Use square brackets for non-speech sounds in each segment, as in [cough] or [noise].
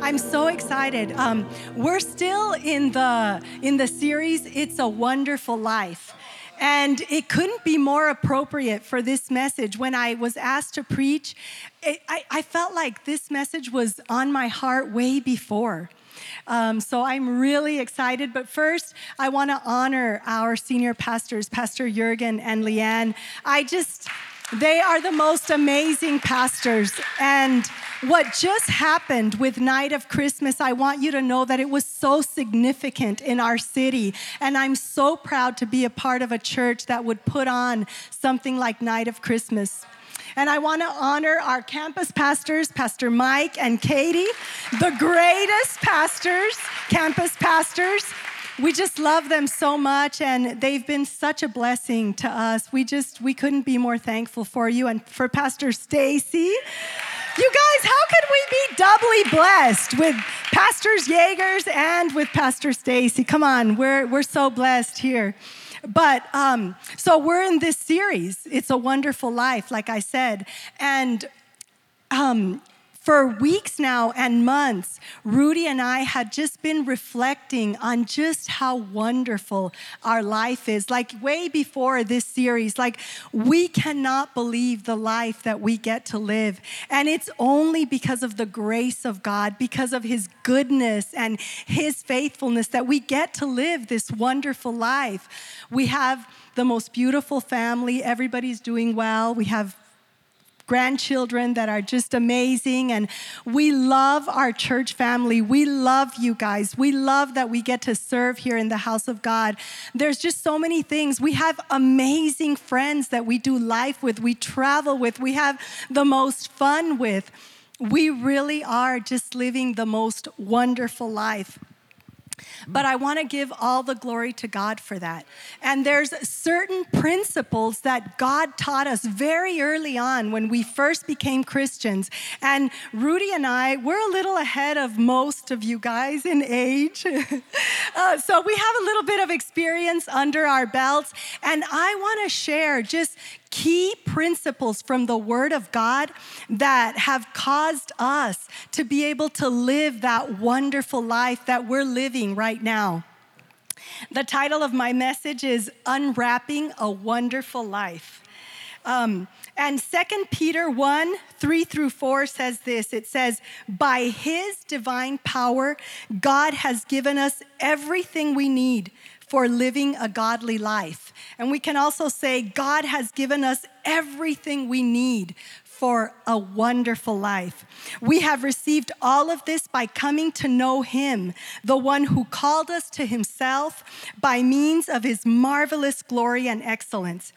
I'm so excited. Um, we're still in the in the series "It's a Wonderful Life," and it couldn't be more appropriate for this message. When I was asked to preach, it, I, I felt like this message was on my heart way before. Um, so I'm really excited. But first, I want to honor our senior pastors, Pastor Jurgen and Leanne. I just, they are the most amazing pastors. And what just happened with Night of Christmas, I want you to know that it was so significant in our city. And I'm so proud to be a part of a church that would put on something like Night of Christmas. And I want to honor our campus pastors, Pastor Mike and Katie, the greatest pastors, campus pastors. We just love them so much and they've been such a blessing to us. We just we couldn't be more thankful for you and for Pastor Stacy. You guys, how could we be doubly blessed with Pastors Yeagers and with Pastor Stacy? Come on, we're, we're so blessed here. But um, so we're in this series. It's a wonderful life, like I said. And um, for weeks now and months, Rudy and I had just been reflecting on just how wonderful our life is. Like, way before this series, like, we cannot believe the life that we get to live. And it's only because of the grace of God, because of His goodness and His faithfulness, that we get to live this wonderful life. We have the most beautiful family, everybody's doing well. We have grandchildren that are just amazing. And we love our church family. We love you guys. We love that we get to serve here in the house of God. There's just so many things. We have amazing friends that we do life with, we travel with, we have the most fun with. We really are just living the most wonderful life. But I want to give all the glory to God for that. And there's certain principles that God taught us very early on when we first became Christians. And Rudy and I, we're a little ahead of most of you guys in age. [laughs] uh, so we have a little bit of experience under our belts. And I want to share just key principles from the Word of God that have caused us to be able to live that wonderful life that we're living right now. The title of my message is Unwrapping a Wonderful Life. Um, and 2 Peter 1 3 through 4 says this it says, By his divine power, God has given us everything we need for living a godly life. And we can also say, God has given us everything we need for a wonderful life. We have received all of this by coming to know Him, the one who called us to Himself by means of His marvelous glory and excellence.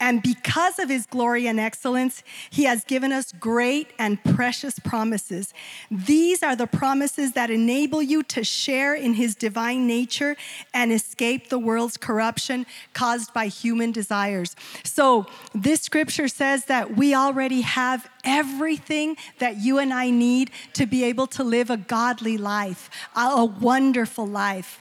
And because of his glory and excellence, he has given us great and precious promises. These are the promises that enable you to share in his divine nature and escape the world's corruption caused by human desires. So, this scripture says that we already have everything that you and I need to be able to live a godly life, a wonderful life.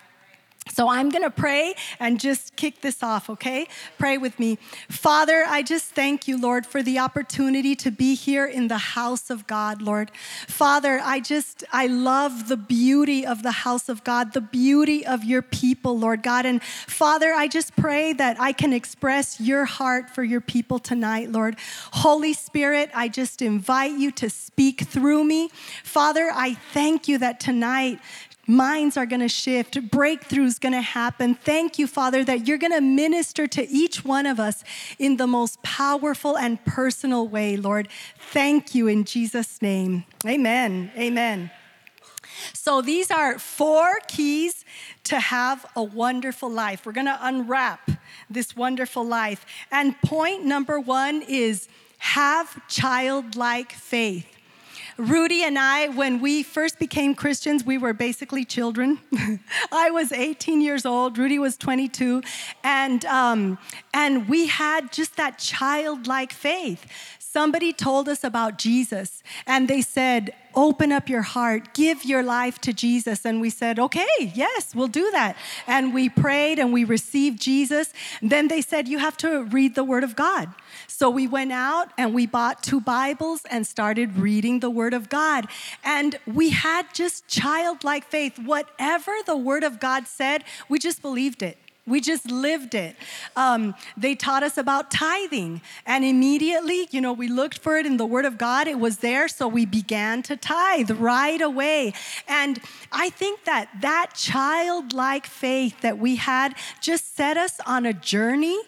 So I'm going to pray and just kick this off, okay? Pray with me. Father, I just thank you, Lord, for the opportunity to be here in the house of God, Lord. Father, I just, I love the beauty of the house of God, the beauty of your people, Lord God. And Father, I just pray that I can express your heart for your people tonight, Lord. Holy Spirit, I just invite you to speak through me. Father, I thank you that tonight minds are going to shift, breakthroughs going to happen. Thank you, Father, that you're going to minister to each one of us in the most powerful and personal way, Lord. Thank you in Jesus' name. Amen. Amen. So, these are four keys to have a wonderful life. We're going to unwrap this wonderful life. And point number one is have childlike faith. Rudy and I, when we first became Christians, we were basically children. [laughs] I was 18 years old, Rudy was 22, and, um, and we had just that childlike faith. Somebody told us about Jesus, and they said, Open up your heart, give your life to Jesus. And we said, Okay, yes, we'll do that. And we prayed and we received Jesus. Then they said, You have to read the Word of God. So we went out and we bought two Bibles and started reading the Word of God. And we had just childlike faith. Whatever the Word of God said, we just believed it. We just lived it. Um, they taught us about tithing, and immediately, you know, we looked for it in the Word of God. It was there, so we began to tithe right away. And I think that that childlike faith that we had just set us on a journey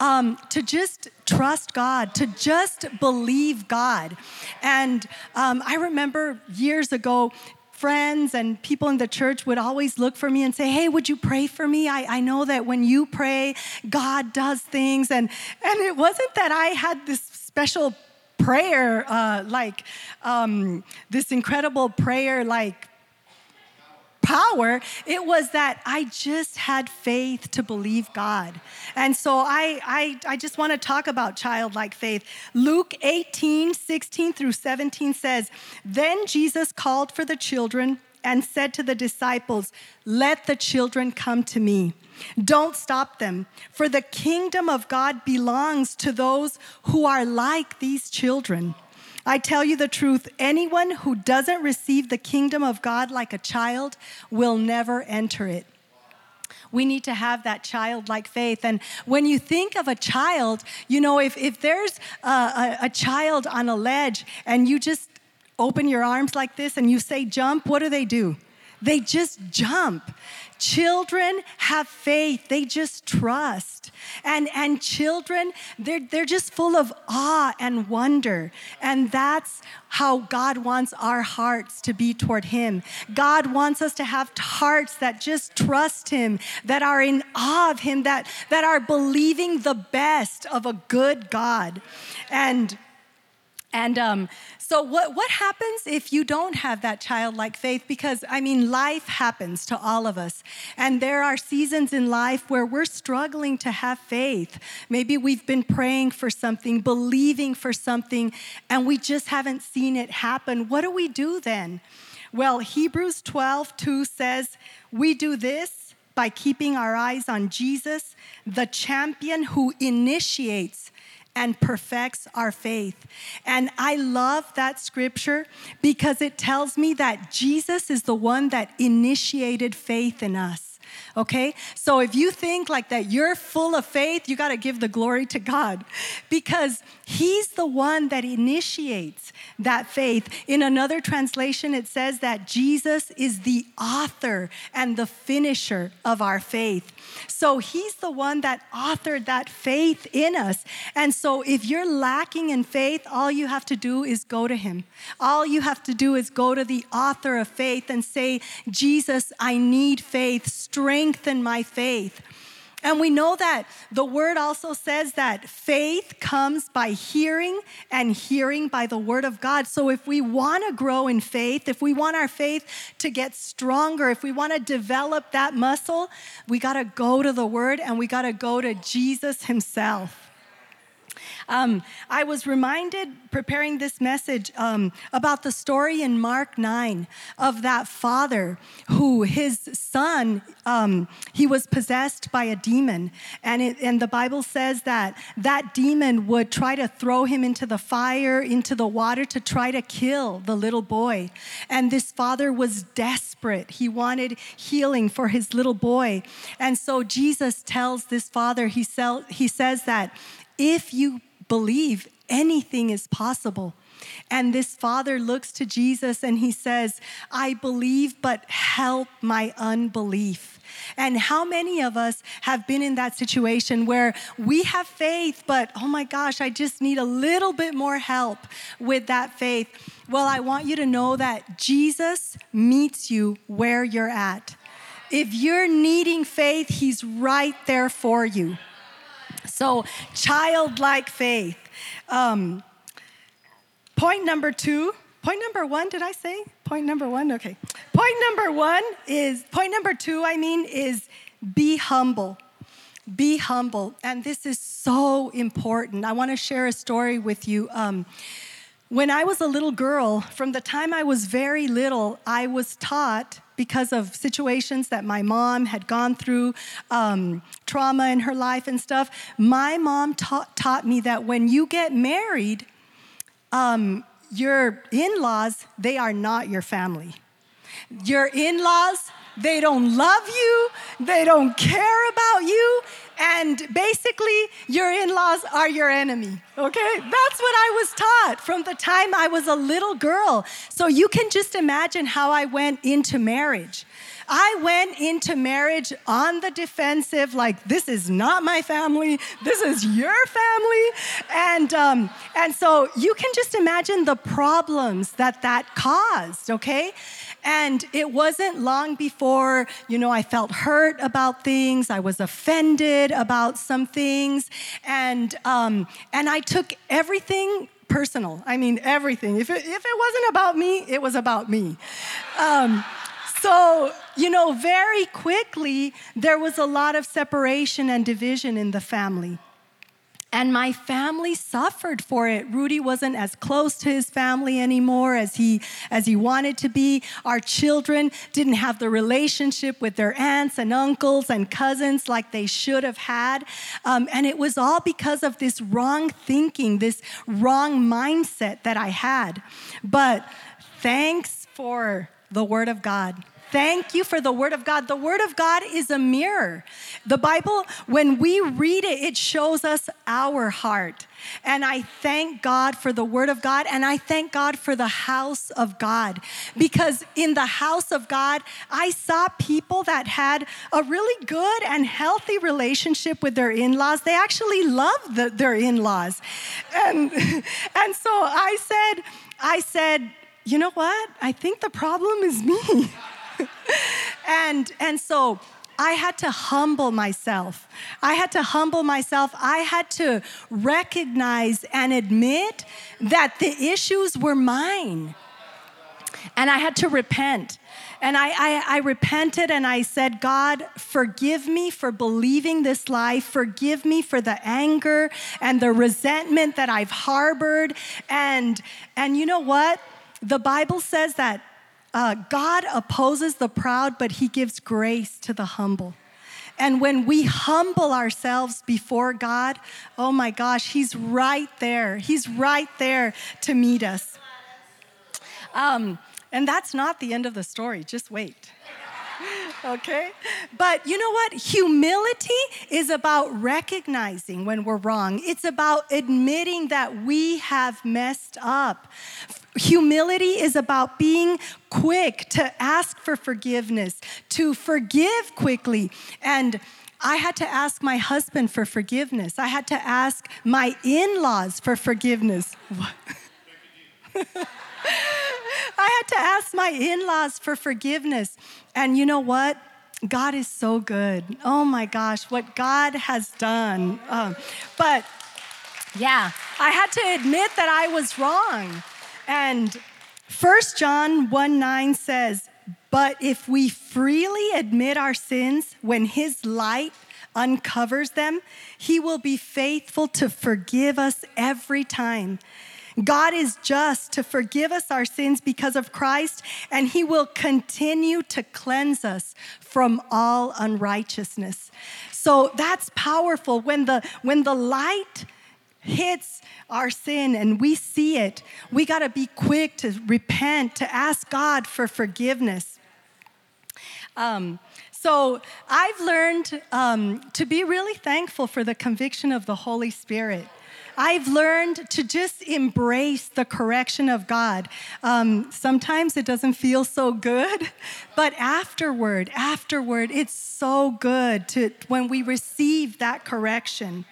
um, to just trust God, to just believe God. And um, I remember years ago friends and people in the church would always look for me and say, Hey, would you pray for me? I, I know that when you pray, God does things. And, and it wasn't that I had this special prayer, uh, like um, this incredible prayer, like power. It was that I just had faith to believe God. And so I, I, I just want to talk about childlike faith. Luke 18, 16 through 17 says, Then Jesus called for the children and said to the disciples, Let the children come to me. Don't stop them, for the kingdom of God belongs to those who are like these children. I tell you the truth anyone who doesn't receive the kingdom of God like a child will never enter it. We need to have that childlike faith. And when you think of a child, you know, if, if there's a, a, a child on a ledge and you just open your arms like this and you say jump, what do they do? They just jump. Children have faith, they just trust. And, and children, they're, they're just full of awe and wonder. And that's how God wants our hearts to be toward Him. God wants us to have hearts that just trust Him, that are in awe of Him, that, that are believing the best of a good God. And and um, so, what, what happens if you don't have that childlike faith? Because, I mean, life happens to all of us. And there are seasons in life where we're struggling to have faith. Maybe we've been praying for something, believing for something, and we just haven't seen it happen. What do we do then? Well, Hebrews 12, 2 says, We do this by keeping our eyes on Jesus, the champion who initiates and perfects our faith. And I love that scripture because it tells me that Jesus is the one that initiated faith in us. Okay? So if you think like that you're full of faith, you got to give the glory to God because He's the one that initiates that faith. In another translation, it says that Jesus is the author and the finisher of our faith. So He's the one that authored that faith in us. And so if you're lacking in faith, all you have to do is go to Him. All you have to do is go to the author of faith and say, Jesus, I need faith. Strengthen my faith. And we know that the word also says that faith comes by hearing and hearing by the word of God. So if we want to grow in faith, if we want our faith to get stronger, if we want to develop that muscle, we got to go to the word and we got to go to Jesus himself. Um, I was reminded preparing this message um, about the story in Mark 9 of that father who his son, um, he was possessed by a demon. And, it, and the Bible says that that demon would try to throw him into the fire, into the water to try to kill the little boy. And this father was desperate. He wanted healing for his little boy. And so Jesus tells this father, he, sell, he says that if you believe anything is possible. And this father looks to Jesus and he says, I believe, but help my unbelief. And how many of us have been in that situation where we have faith, but oh my gosh, I just need a little bit more help with that faith? Well, I want you to know that Jesus meets you where you're at. If you're needing faith, He's right there for you. So, childlike faith. Um, point number two point number one, did I say? Point number one? Okay. Point number one is, point number two, I mean, is be humble. Be humble. And this is so important. I want to share a story with you. Um, when I was a little girl, from the time I was very little, I was taught because of situations that my mom had gone through, um, trauma in her life and stuff. My mom ta- taught me that when you get married, um, your in laws, they are not your family. Your in laws, they don't love you, they don't care about you, and basically, your in laws are your enemy, okay? That's what I was taught from the time I was a little girl. So you can just imagine how I went into marriage. I went into marriage on the defensive, like, this is not my family, this is your family. And, um, and so you can just imagine the problems that that caused, okay? And it wasn't long before, you know, I felt hurt about things. I was offended about some things. And, um, and I took everything personal. I mean, everything. If it, if it wasn't about me, it was about me. Um, so, you know, very quickly, there was a lot of separation and division in the family. And my family suffered for it. Rudy wasn't as close to his family anymore as he as he wanted to be. Our children didn't have the relationship with their aunts and uncles and cousins like they should have had. Um, and it was all because of this wrong thinking, this wrong mindset that I had. But thanks for the Word of God. Thank you for the Word of God. The Word of God is a mirror. The Bible, when we read it, it shows us our heart. And I thank God for the Word of God, and I thank God for the house of God. Because in the house of God, I saw people that had a really good and healthy relationship with their in laws. They actually loved the, their in laws. And, [laughs] and so I said, I said, you know what? I think the problem is me. [laughs] and, and so I had to humble myself. I had to humble myself. I had to recognize and admit that the issues were mine. And I had to repent. And I, I, I, repented and I said, God, forgive me for believing this lie. Forgive me for the anger and the resentment that I've harbored. And, and you know what? The Bible says that uh, God opposes the proud, but he gives grace to the humble. And when we humble ourselves before God, oh my gosh, He's right there. He's right there to meet us. Um, and that's not the end of the story, just wait. Okay? But you know what? Humility is about recognizing when we're wrong, it's about admitting that we have messed up. Humility is about being quick to ask for forgiveness, to forgive quickly. And I had to ask my husband for forgiveness. I had to ask my in laws for forgiveness. [laughs] I had to ask my in laws for forgiveness. And you know what? God is so good. Oh my gosh, what God has done. Um, but yeah, I had to admit that I was wrong. And 1 John 1 9 says, But if we freely admit our sins when his light uncovers them, he will be faithful to forgive us every time. God is just to forgive us our sins because of Christ, and He will continue to cleanse us from all unrighteousness. So that's powerful. When the, when the light hits our sin and we see it, we got to be quick to repent, to ask God for forgiveness. Um, so I've learned um, to be really thankful for the conviction of the Holy Spirit. I've learned to just embrace the correction of God. Um, sometimes it doesn't feel so good, but afterward, afterward, it's so good to when we receive that correction.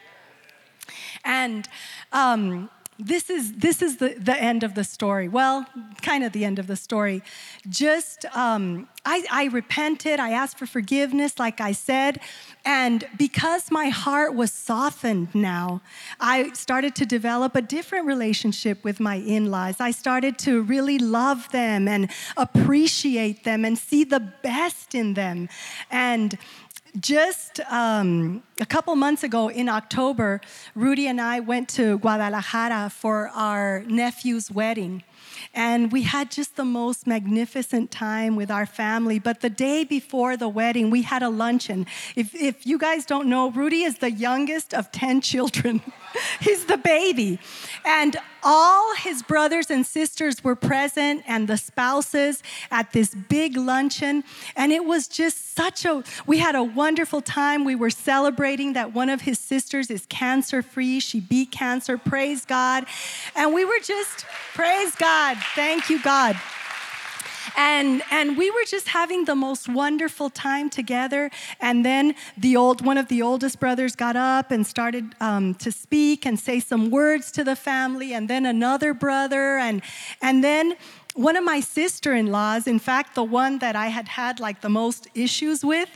And um, this is this is the, the end of the story. Well kind of the end of the story. Just um, I, I repented i asked for forgiveness like i said and because my heart was softened now i started to develop a different relationship with my in-laws. I started to really love them and appreciate them and see the best in them. And just um, a couple months ago in October, Rudy and I went to Guadalajara for our nephew's wedding. And we had just the most magnificent time with our family. But the day before the wedding, we had a luncheon. If, if you guys don't know, Rudy is the youngest of 10 children. [laughs] [laughs] He's the baby. And all his brothers and sisters were present and the spouses at this big luncheon. And it was just such a, we had a wonderful time. We were celebrating that one of his sisters is cancer free. She beat cancer. Praise God. And we were just, praise God. Thank you, God and and we were just having the most wonderful time together. And then the old one of the oldest brothers got up and started um, to speak and say some words to the family and then another brother and and then one of my sister-in-laws in fact the one that i had had like the most issues with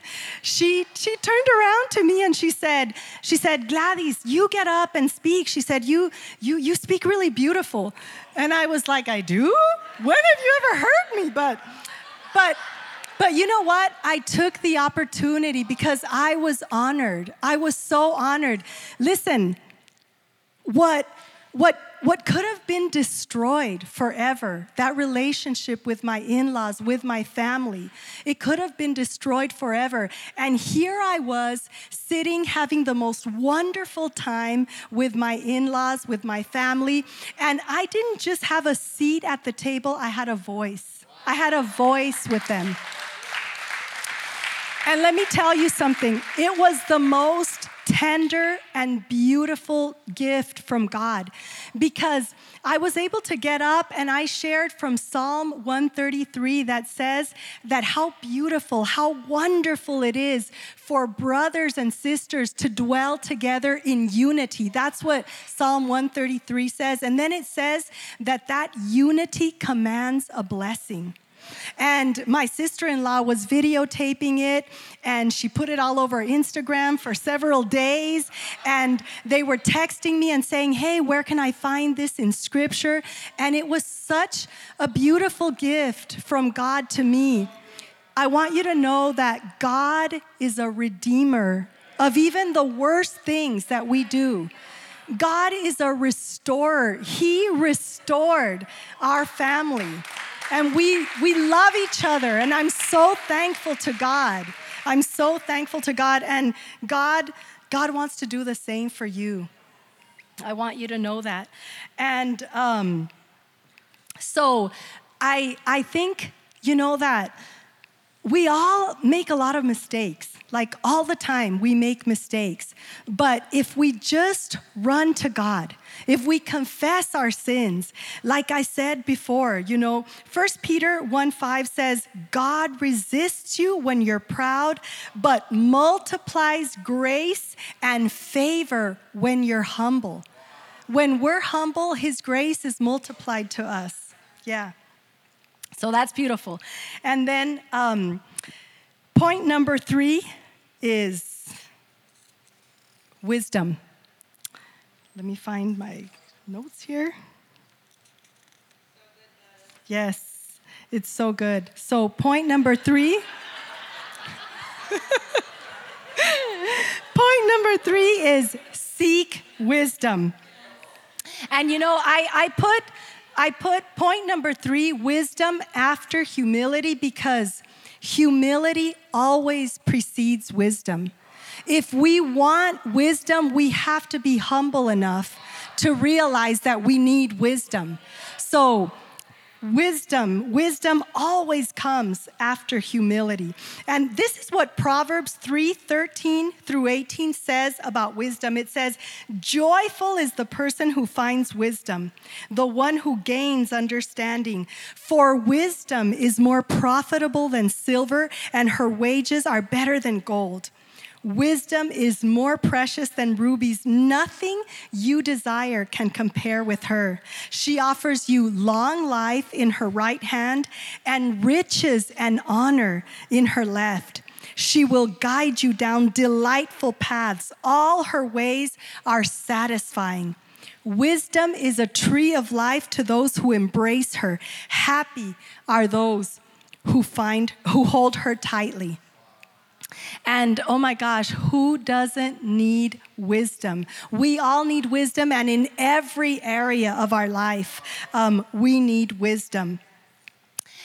she she turned around to me and she said she said gladys you get up and speak she said you you you speak really beautiful and i was like i do when have you ever heard me but but but you know what? I took the opportunity because I was honored. I was so honored. Listen, what what what could have been destroyed forever, that relationship with my in laws, with my family, it could have been destroyed forever. And here I was sitting having the most wonderful time with my in laws, with my family. And I didn't just have a seat at the table, I had a voice. I had a voice with them. And let me tell you something, it was the most tender and beautiful gift from God because I was able to get up and I shared from Psalm 133 that says that how beautiful, how wonderful it is for brothers and sisters to dwell together in unity. That's what Psalm 133 says. And then it says that that unity commands a blessing. And my sister in law was videotaping it, and she put it all over Instagram for several days. And they were texting me and saying, Hey, where can I find this in scripture? And it was such a beautiful gift from God to me. I want you to know that God is a redeemer of even the worst things that we do. God is a restorer. He restored our family and we we love each other and i'm so thankful to god. I'm so thankful to god and god god wants to do the same for you. I want you to know that. And um, so i i think you know that we all make a lot of mistakes like all the time, we make mistakes. But if we just run to God, if we confess our sins, like I said before, you know, 1 Peter 1 5 says, God resists you when you're proud, but multiplies grace and favor when you're humble. When we're humble, His grace is multiplied to us. Yeah. So that's beautiful. And then, um, point number three is wisdom. Let me find my notes here. Yes, it's so good. So, point number three. [laughs] point number three is seek wisdom. And you know, I, I put I put point number three, wisdom after humility, because humility always precedes wisdom. If we want wisdom, we have to be humble enough to realize that we need wisdom. So, Wisdom, wisdom always comes after humility. And this is what Proverbs 3 13 through 18 says about wisdom. It says, Joyful is the person who finds wisdom, the one who gains understanding. For wisdom is more profitable than silver, and her wages are better than gold. Wisdom is more precious than rubies. Nothing you desire can compare with her. She offers you long life in her right hand and riches and honor in her left. She will guide you down delightful paths. All her ways are satisfying. Wisdom is a tree of life to those who embrace her. Happy are those who find who hold her tightly. And oh my gosh, who doesn't need wisdom? We all need wisdom, and in every area of our life, um, we need wisdom.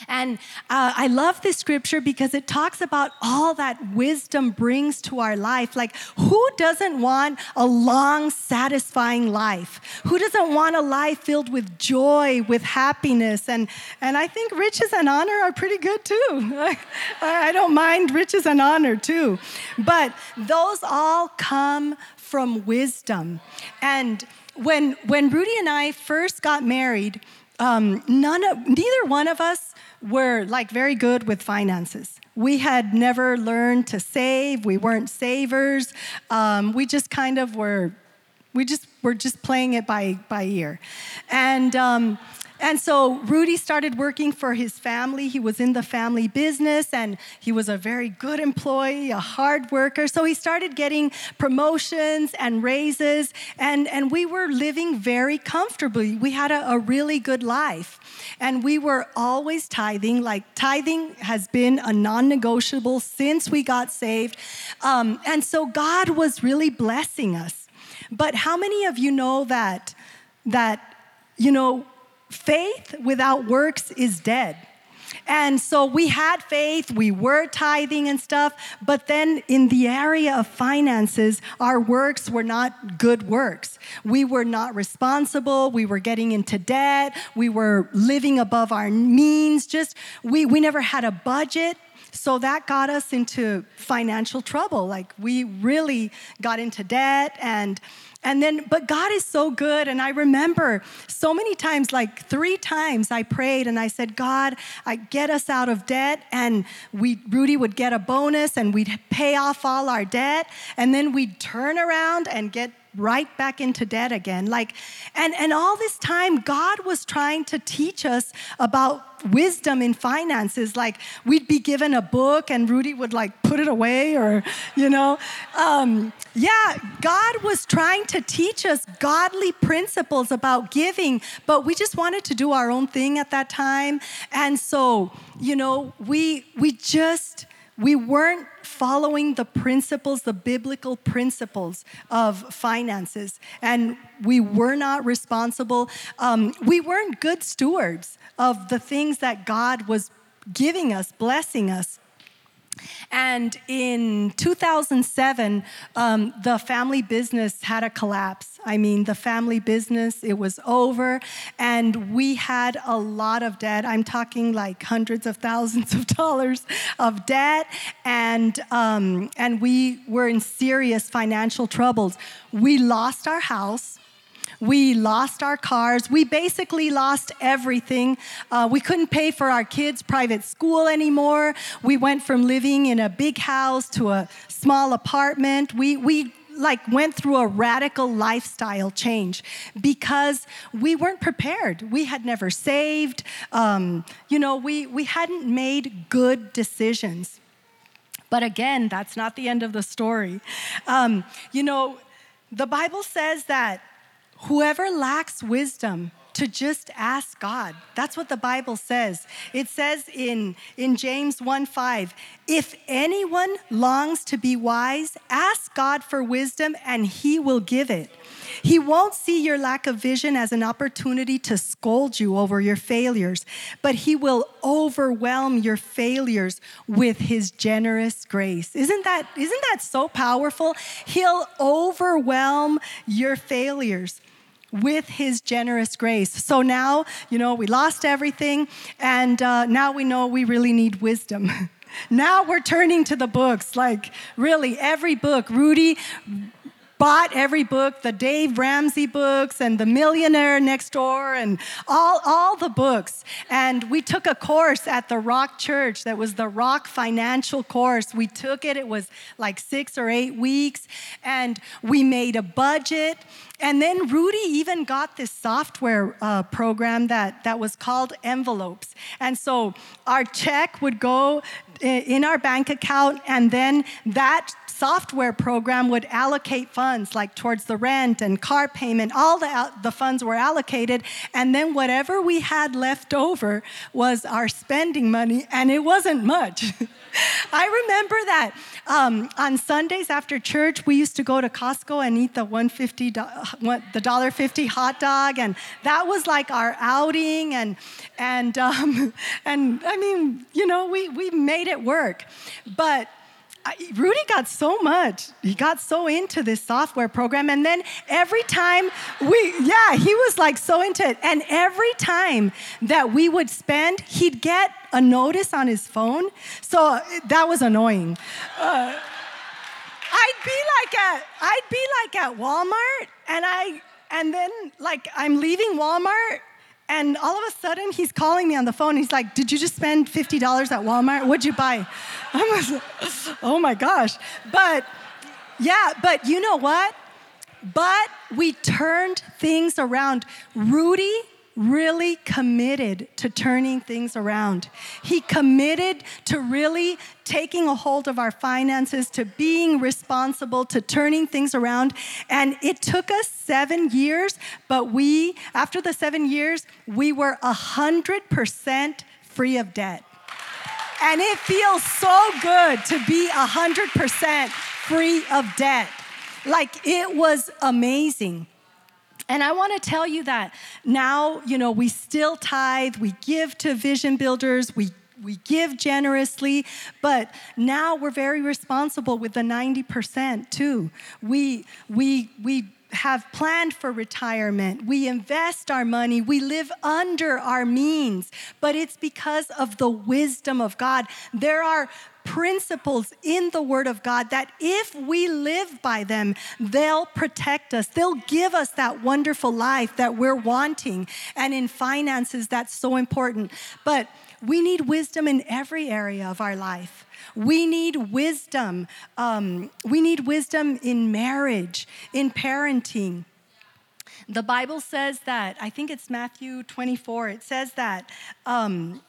And uh, I love this scripture because it talks about all that wisdom brings to our life. Like, who doesn't want a long, satisfying life? Who doesn't want a life filled with joy, with happiness? And, and I think riches and honor are pretty good too. [laughs] I, don't mind riches and honor too. But those all come from wisdom. And when, when Rudy and I first got married, um, none of, neither one of us were like very good with finances. We had never learned to save. We weren't savers. Um, we just kind of were, we just were just playing it by by ear, and. Um, and so Rudy started working for his family. He was in the family business and he was a very good employee, a hard worker. So he started getting promotions and raises, and, and we were living very comfortably. We had a, a really good life. And we were always tithing. Like, tithing has been a non negotiable since we got saved. Um, and so God was really blessing us. But how many of you know that, that, you know, faith without works is dead. And so we had faith, we were tithing and stuff, but then in the area of finances, our works were not good works. We were not responsible, we were getting into debt, we were living above our means, just we, we never had a budget. So that got us into financial trouble. Like we really got into debt and and then, but God is so good. And I remember so many times, like three times, I prayed and I said, God, I get us out of debt. And we, Rudy would get a bonus and we'd pay off all our debt. And then we'd turn around and get right back into debt again. Like and and all this time god was trying to teach us about wisdom in finances. Like we'd be given a book and rudy would like put it away or you know? Um, yeah god was trying to teach us godly principles about giving but we just wanted to do our own thing at that time. And so you know we we just we weren't following the principles, the biblical principles of finances, and we were not responsible. Um, we weren't good stewards of the things that God was giving us, blessing us. And in 2007, um, the family business had a collapse. I mean, the family business, it was over, and we had a lot of debt. I'm talking like hundreds of thousands of [laughs] dollars of debt, and, um, and we were in serious financial troubles. We lost our house we lost our cars. We basically lost everything. Uh, we couldn't pay for our kids' private school anymore. We went from living in a big house to a small apartment. We, we like went through a radical lifestyle change because we weren't prepared. We had never saved. Um, you know, we, we hadn't made good decisions. But again, that's not the end of the story. Um, you know, the Bible says that Whoever lacks wisdom, to just ask God. That's what the Bible says. It says in, in James 1 5, if anyone longs to be wise, ask God for wisdom and he will give it. He won't see your lack of vision as an opportunity to scold you over your failures, but he will overwhelm your failures with his generous grace. Isn't that, isn't that so powerful? He'll overwhelm your failures with his generous grace. So now, you know, we lost everything, and uh, now we know we really need wisdom. [laughs] now we're turning to the books, like really every book. Rudy bought every book, the Dave Ramsey books and the Millionaire Next Door and all, all the books. And we took a course at the Rock Church that was the Rock Financial course. We took it, it was like six or eight weeks, and we made a budget. And then Rudy even got this software uh, program that, that was called Mvelopes. And so our check would go in our bank account, and then that software program would allocate funds like towards the rent and car payment all the, the funds were allocated and then whatever we had left over was our spending money and it wasn't much. [laughs] I remember that um, on sundays after church we used to go to costco and eat the 150 the dollar 50 hot dog and that was like our outing and and um, [laughs] and i mean you know we, we made it work. But Rudy got so much. He got so into this software program. And then every time we, yeah, he was like so into it. And every time that we would spend, he'd get a notice on his phone. So that was annoying. Uh, I'd be like at, I'd be like at Walmart and I, and then like I'm leaving Walmart and all of a sudden, he's calling me on the phone. He's like, Did you just spend $50 at Walmart? What'd you buy? [laughs] I was like, Oh my gosh. But yeah, but you know what? But we turned things around. Rudy really committed to turning things around. He committed to really taking a hold of our finances, to being responsible, to turning things around. And it took us seven years, but we, after the seven years, we were 100% free of debt. And it feels so good to be 100% free of debt. Like it was amazing. And I want to tell you that now, you know, we still tithe, we give to vision builders, we we give generously, but now we're very responsible with the 90% too. We we we have planned for retirement. We invest our money. We live under our means, but it's because of the wisdom of God. There are principles in the Word of God that if we live by them, they'll protect us. They'll give us that wonderful life that we're wanting. And in finances, that's so important. But we need wisdom in every area of our life. We need wisdom. Um, we need wisdom in marriage, in parenting. The Bible says that, I think it's Matthew 24, it says that, um,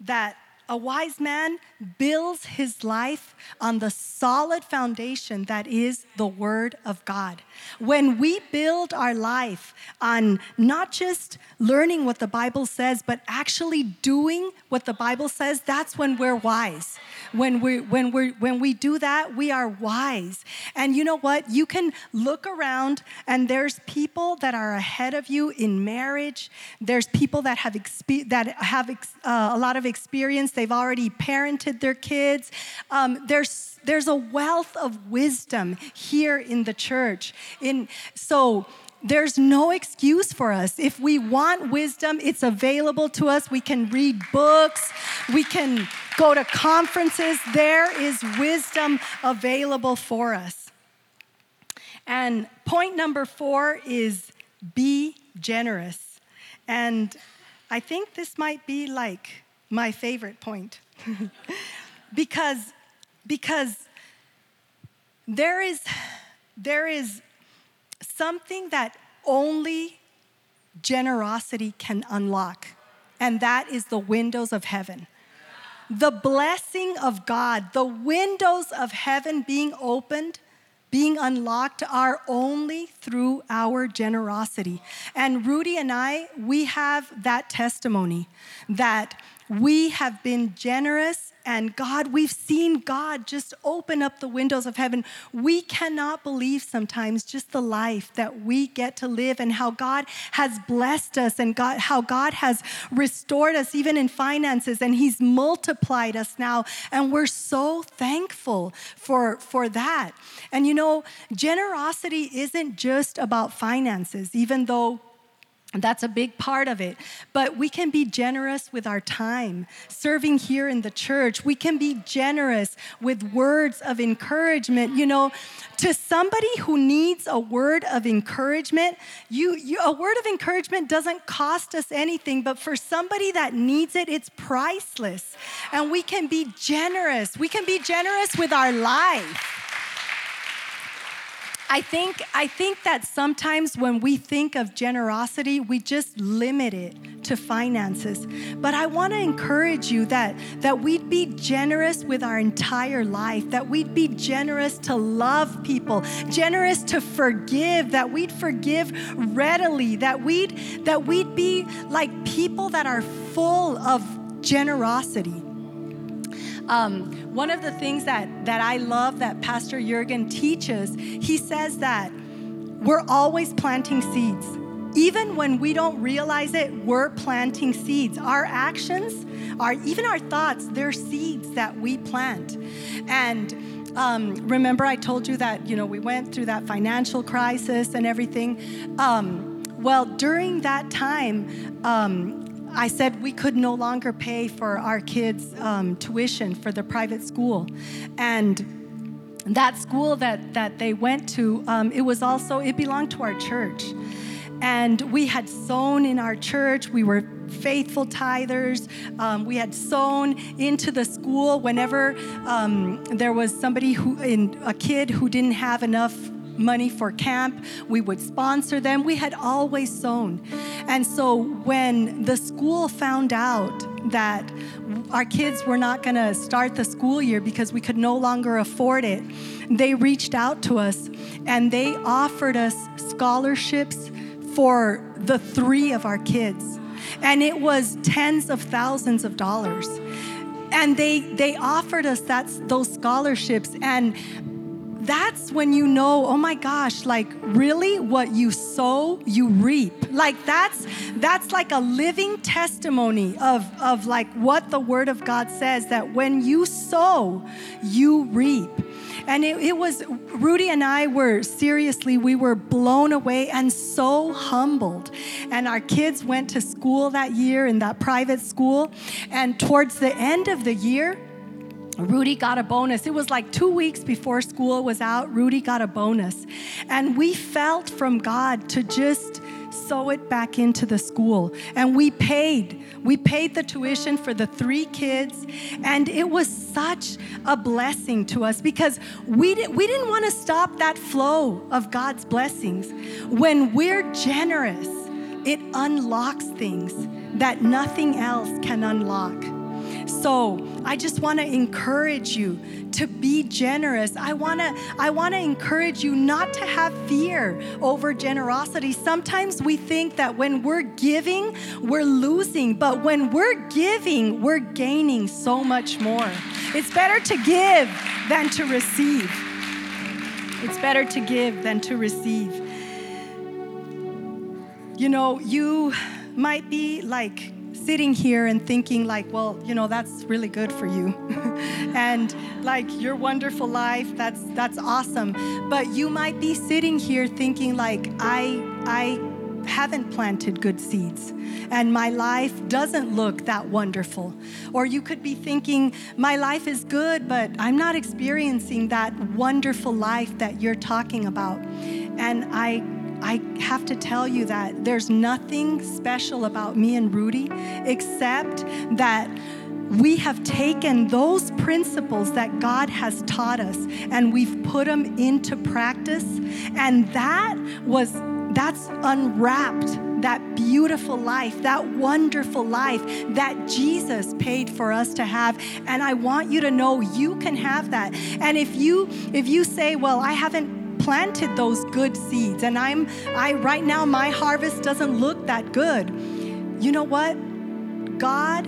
that a wise man builds his life on the solid foundation that is the Word of God. When we build our life on not just learning what the Bible says, but actually doing what the Bible says, that's when we're wise. When we when we when we do that, we are wise. And you know what? You can look around and there's people that are ahead of you in marriage. There's people that have expe- that have ex- uh, a lot of experience they've already parented their kids. Um, there's, there's a wealth of wisdom here in the church. In, so, there's no excuse for us. If we want wisdom, it's available to us. We can read books, we can go to conferences. There is wisdom available for us. And point number four is be generous. And I think this might be like my favorite point. [laughs] because, because there is, there is something that only generosity can unlock, and that is the windows of heaven. The blessing of God, the windows of heaven being opened being unlocked are only through our generosity. And Rudy and I, we have that testimony that we have been generous and God, we've seen God just open up the windows of heaven. We cannot believe sometimes just the life that we get to live and how God has blessed us and God, how God has restored us even in finances and He's multiplied us now. And we're so thankful for, for that. And you know, generosity isn't just about finances, even though That's a big part of it. But we can be generous with our time, serving here in the church. We can be generous with words of encouragement. You know, to somebody who needs a word of encouragement, you, you, a word of encouragement doesn't cost us anything, but for somebody that needs it, it's priceless. And we can be generous. We can be generous with our life. I think, I think that sometimes when we think of generosity, we just limit it to finances. But I want to encourage you that, that we'd be generous with our entire life, that we'd be generous to love people, generous to forgive, that we'd forgive readily, that we'd, that we'd be like people that are full of generosity. Um, one of the things that, that I love that Pastor Jurgen teaches, he says that we're always planting seeds. Even when we don't realize it, we're planting seeds. Our actions, our even our thoughts, they're seeds that we plant. And um, remember, I told you that you know we went through that financial crisis and everything. Um, well, during that time, um, I said we could no longer pay for our kids' um, tuition for the private school. And that school that, that they went to, um, it was also, it belonged to our church. And we had sown in our church. We were faithful tithers. Um, we had sown into the school whenever um, there was somebody who, in, a kid who didn't have enough money for camp. We would sponsor them. We had always sown. And so when the school found out that our kids were not going to start the school year because we could no longer afford it, they reached out to us and they offered us scholarships for the three of our kids. And it was tens of thousands of dollars. And they they offered us that those scholarships and that's when you know, oh my gosh, like really what you sow, you reap. Like that's that's like a living testimony of, of like what the word of God says that when you sow, you reap. And it, it was Rudy and I were seriously, we were blown away and so humbled. And our kids went to school that year in that private school. And towards the end of the year, Rudy got a bonus. It was like two weeks before school was out. Rudy got a bonus. And we felt from God to just sow it back into the school. And we paid. We paid the tuition for the three kids. And it was such a blessing to us because we, di- we didn't want to stop that flow of God's blessings. When we're generous, it unlocks things that nothing else can unlock. So I just want to encourage you to be generous. I want to I want to encourage you not to have fear over generosity. Sometimes we think that when we're giving, we're losing, but when we're giving, we're gaining so much more. It's better to give than to receive. It's better to give than to receive. You know, you might be like sitting here and thinking like well you know that's really good for you [laughs] and like your wonderful life that's that's awesome but you might be sitting here thinking like i i haven't planted good seeds and my life doesn't look that wonderful. Or you could be thinking, my life is good, but I'm not experiencing that wonderful life that you're talking about. And I I have to tell you that there's nothing special about me and Rudy except that we have taken those principles that God has taught us and we've put them into practice. And that was, that's unwrapped that beautiful life, that wonderful life that Jesus paid for us to have. And I want you to know you can have that. And if you if you say, "Well, I haven't planted those good seeds and I'm I right now my harvest doesn't look that good. You know what? God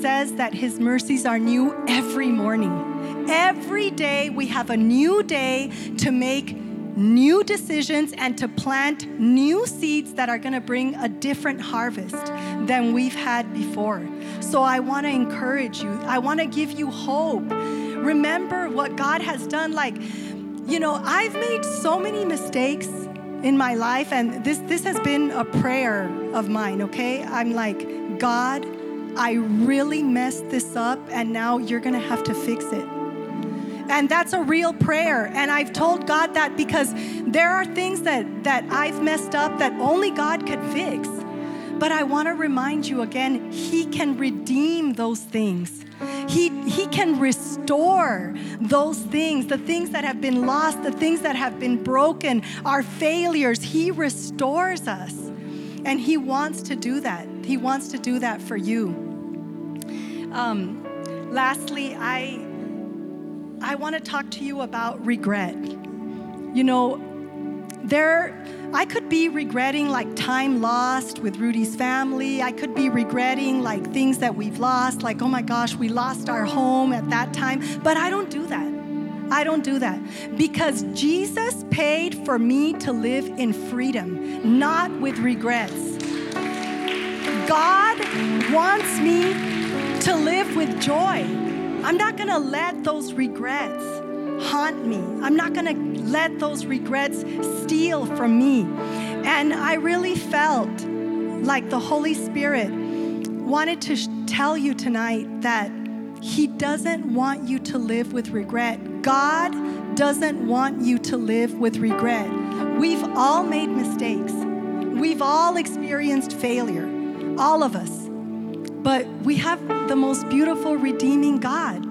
says that his mercies are new every morning. Every day we have a new day to make new decisions and to plant new seeds that are going to bring a different harvest than we've had before. So I want to encourage you. I want to give you hope. Remember what God has done like you know, I've made so many mistakes in my life, and this, this has been a prayer of mine, okay? I'm like, God, I really messed this up, and now you're gonna have to fix it. And that's a real prayer. And I've told God that because there are things that, that I've messed up that only God could fix. But I want to remind you again, He can redeem those things. He, he can restore those things, the things that have been lost, the things that have been broken, our failures. He restores us. And He wants to do that. He wants to do that for you. Um, lastly, I, I want to talk to you about regret. You know, there I could be regretting like time lost with Rudy's family. I could be regretting like things that we've lost, like, oh my gosh, we lost our home at that time. But I don't do that. I don't do that because Jesus paid for me to live in freedom, not with regrets. God wants me to live with joy. I'm not going to let those regrets haunt me. I'm not going to let those regrets steal from me. And I really felt like the Holy Spirit wanted to sh- tell you tonight that He doesn't want you to live with regret. God doesn't want you to live with regret. We've all made mistakes, we've all experienced failure, all of us. But we have the most beautiful, redeeming God.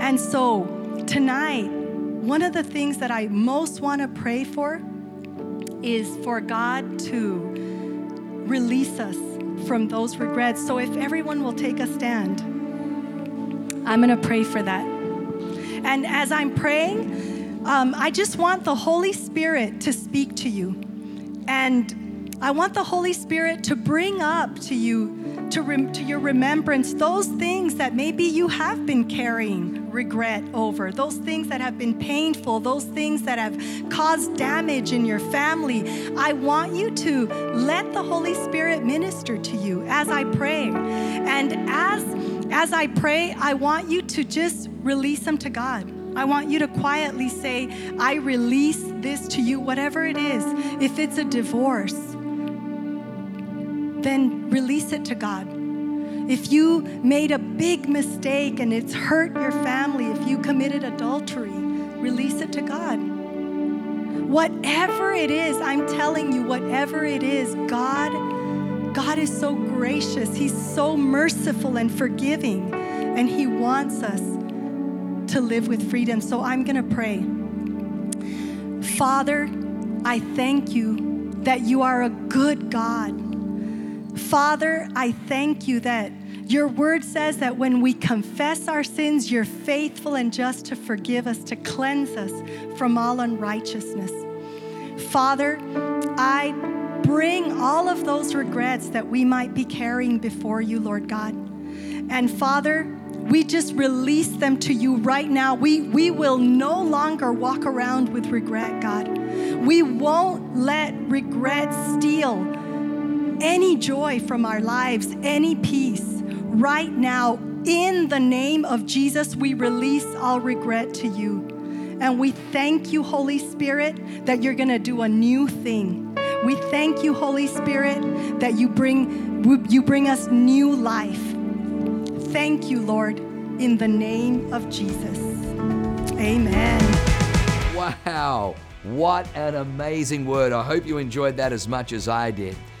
And so, tonight, one of the things that I most want to pray for is for God to release us from those regrets. So if everyone will take a stand, I'm going to pray for that. And as I'm praying, um, I just want the Holy Spirit to speak to you. And I want the Holy Spirit to bring up to you to, rem- to your remembrance those things that maybe you have been carrying regret over, those things that have been painful, those things that have caused damage in your family. I want you to let the Holy Spirit minister to you as I pray. And as as I pray, I want you to just release them to God. I want you to quietly say, I release this to you, whatever it is. If it's a divorce, then release it to God. If you made a big mistake and it's hurt your family, if you committed adultery, release it to God. Whatever it is, I'm telling you, whatever it is, God God is so gracious. He's so merciful and forgiving, and he wants us to live with freedom. So I'm going to pray. Father, I thank you that you are a good God Father, I thank you that your word says that when we confess our sins, you're faithful and just to forgive us, to cleanse us from all unrighteousness. Father, I bring all of those regrets that we might be carrying before you, Lord God. And Father, we just release them to you right now. We, we will no longer walk around with regret, God. We won't let regret steal any joy from our lives, any peace. Right now, in the name of Jesus, we release all regret to you. And we thank you, Holy Spirit, that you're going to do a new thing. We thank you, Holy Spirit, that you bring, you bring us new life. Thank you, Lord, in the name of Jesus. Amen. Wow. What an amazing word. I hope you enjoyed that as much as I did.